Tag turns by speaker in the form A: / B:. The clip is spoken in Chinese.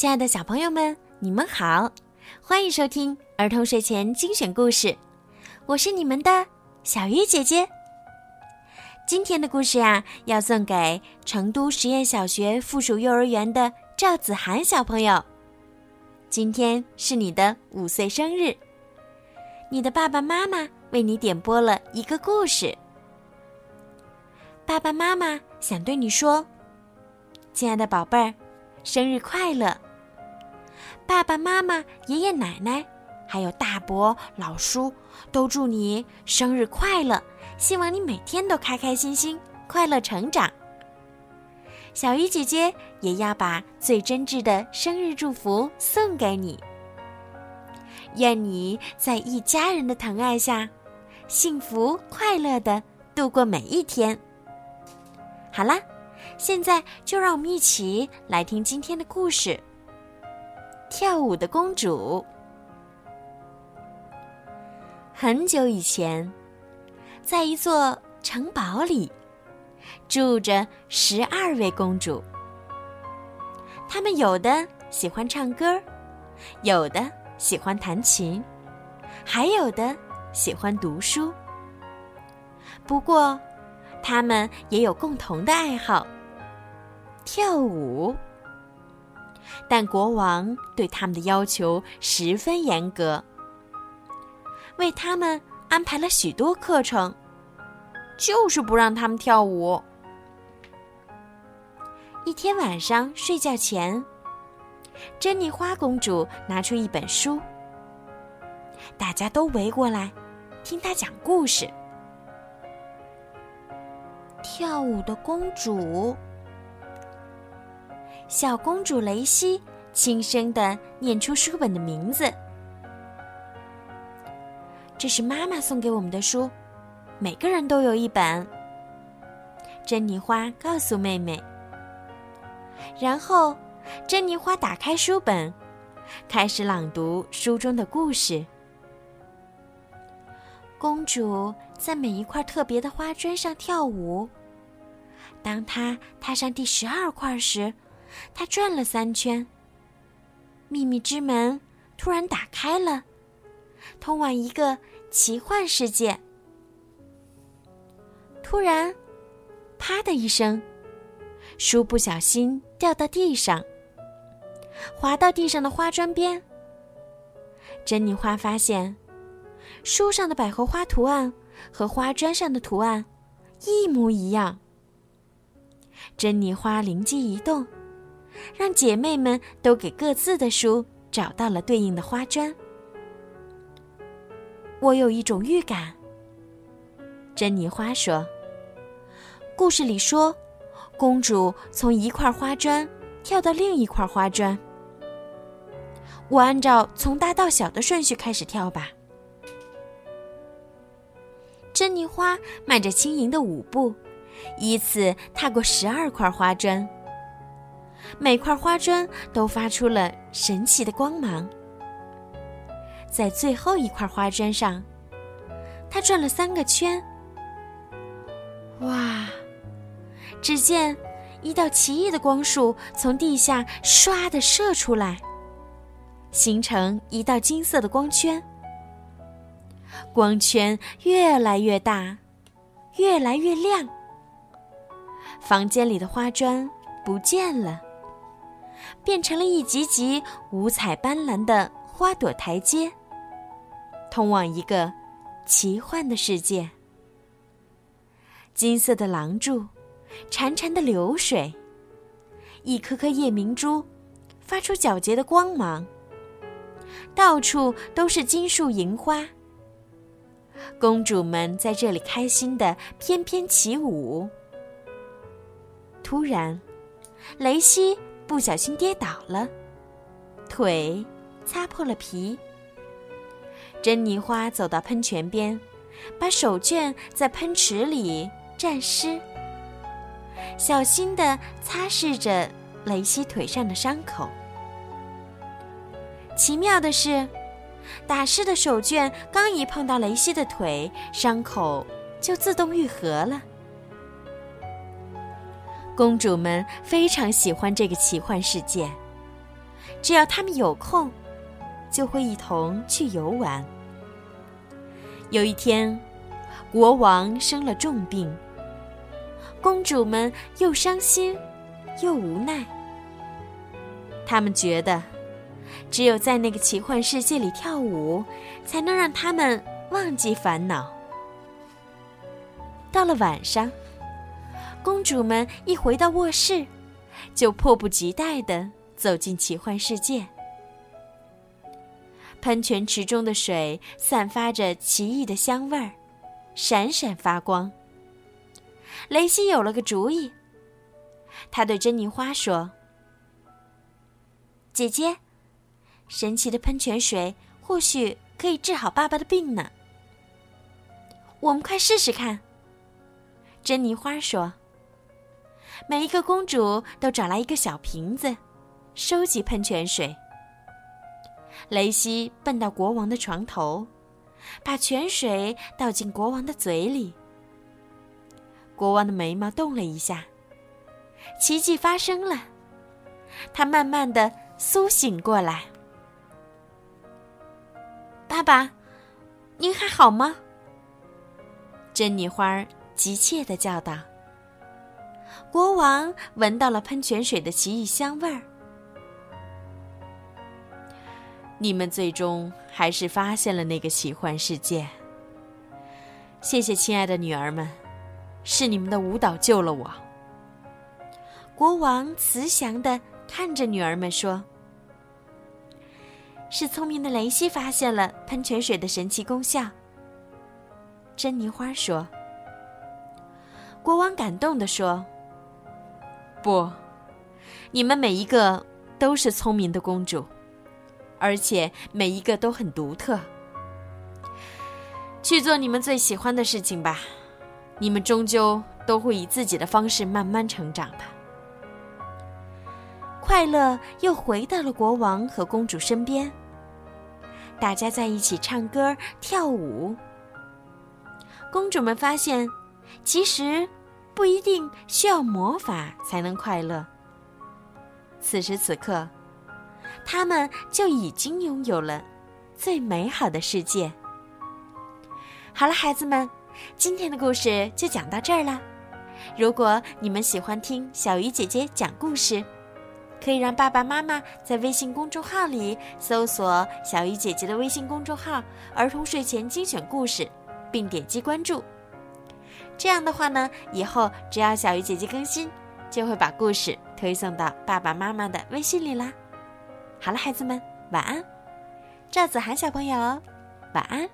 A: 亲爱的小朋友们，你们好，欢迎收听儿童睡前精选故事，我是你们的小鱼姐姐。今天的故事呀，要送给成都实验小学附属幼儿园的赵子涵小朋友。今天是你的五岁生日，你的爸爸妈妈为你点播了一个故事。爸爸妈妈想对你说：“亲爱的宝贝儿，生日快乐！”爸爸妈妈、爷爷奶奶，还有大伯、老叔，都祝你生日快乐！希望你每天都开开心心，快乐成长。小鱼姐姐也要把最真挚的生日祝福送给你。愿你在一家人的疼爱下，幸福快乐的度过每一天。好啦，现在就让我们一起来听今天的故事。跳舞的公主。很久以前，在一座城堡里，住着十二位公主。她们有的喜欢唱歌，有的喜欢弹琴，还有的喜欢读书。不过，他们也有共同的爱好——跳舞。但国王对他们的要求十分严格，为他们安排了许多课程，就是不让他们跳舞。一天晚上睡觉前，珍妮花公主拿出一本书，大家都围过来听她讲故事。跳舞的公主，小公主雷西轻声的念出书本的名字。这是妈妈送给我们的书，每个人都有一本。珍妮花告诉妹妹。然后，珍妮花打开书本，开始朗读书中的故事。公主在每一块特别的花砖上跳舞。当她踏上第十二块时，他转了三圈。秘密之门突然打开了，通往一个奇幻世界。突然，啪的一声，书不小心掉到地上，滑到地上的花砖边。珍妮花发现，书上的百合花图案和花砖上的图案一模一样。珍妮花灵机一动，让姐妹们都给各自的书找到了对应的花砖。我有一种预感。珍妮花说：“故事里说，公主从一块花砖跳到另一块花砖。我按照从大到小的顺序开始跳吧。”珍妮花迈着轻盈的舞步。依次踏过十二块花砖，每块花砖都发出了神奇的光芒。在最后一块花砖上，他转了三个圈。哇！只见一道奇异的光束从地下唰的射出来，形成一道金色的光圈。光圈越来越大，越来越亮。房间里的花砖不见了，变成了一级级五彩斑斓的花朵台阶，通往一个奇幻的世界。金色的廊柱，潺潺的流水，一颗颗夜明珠，发出皎洁的光芒。到处都是金树银花，公主们在这里开心的翩翩起舞。突然，雷西不小心跌倒了，腿擦破了皮。珍妮花走到喷泉边，把手绢在喷池里沾湿，小心地擦拭着雷西腿上的伤口。奇妙的是，打湿的手绢刚一碰到雷西的腿，伤口就自动愈合了。公主们非常喜欢这个奇幻世界，只要他们有空，就会一同去游玩。有一天，国王生了重病，公主们又伤心又无奈。他们觉得，只有在那个奇幻世界里跳舞，才能让他们忘记烦恼。到了晚上，公主们一回到卧室，就迫不及待地走进奇幻世界。喷泉池中的水散发着奇异的香味儿，闪闪发光。雷西有了个主意，他对珍妮花说：“姐姐，神奇的喷泉水或许可以治好爸爸的病呢。我们快试试看。”珍妮花说：“每一个公主都找来一个小瓶子，收集喷泉水。”雷西奔到国王的床头，把泉水倒进国王的嘴里。国王的眉毛动了一下，奇迹发生了，他慢慢的苏醒过来。爸爸，您还好吗？珍妮花急切的叫道。国王闻到了喷泉水的奇异香味儿。你们最终还是发现了那个奇幻世界。谢谢，亲爱的女儿们，是你们的舞蹈救了我。国王慈祥的看着女儿们说：“是聪明的雷西发现了喷泉水的神奇功效。”珍妮花说。国王感动的说：“不，你们每一个都是聪明的公主。”而且每一个都很独特。去做你们最喜欢的事情吧，你们终究都会以自己的方式慢慢成长的。快乐又回到了国王和公主身边，大家在一起唱歌跳舞。公主们发现，其实不一定需要魔法才能快乐。此时此刻。他们就已经拥有了最美好的世界。好了，孩子们，今天的故事就讲到这儿了。如果你们喜欢听小鱼姐姐讲故事，可以让爸爸妈妈在微信公众号里搜索“小鱼姐姐”的微信公众号“儿童睡前精选故事”，并点击关注。这样的话呢，以后只要小鱼姐姐更新，就会把故事推送到爸爸妈妈的微信里啦。好了，孩子们，晚安。赵子涵小朋友，晚安。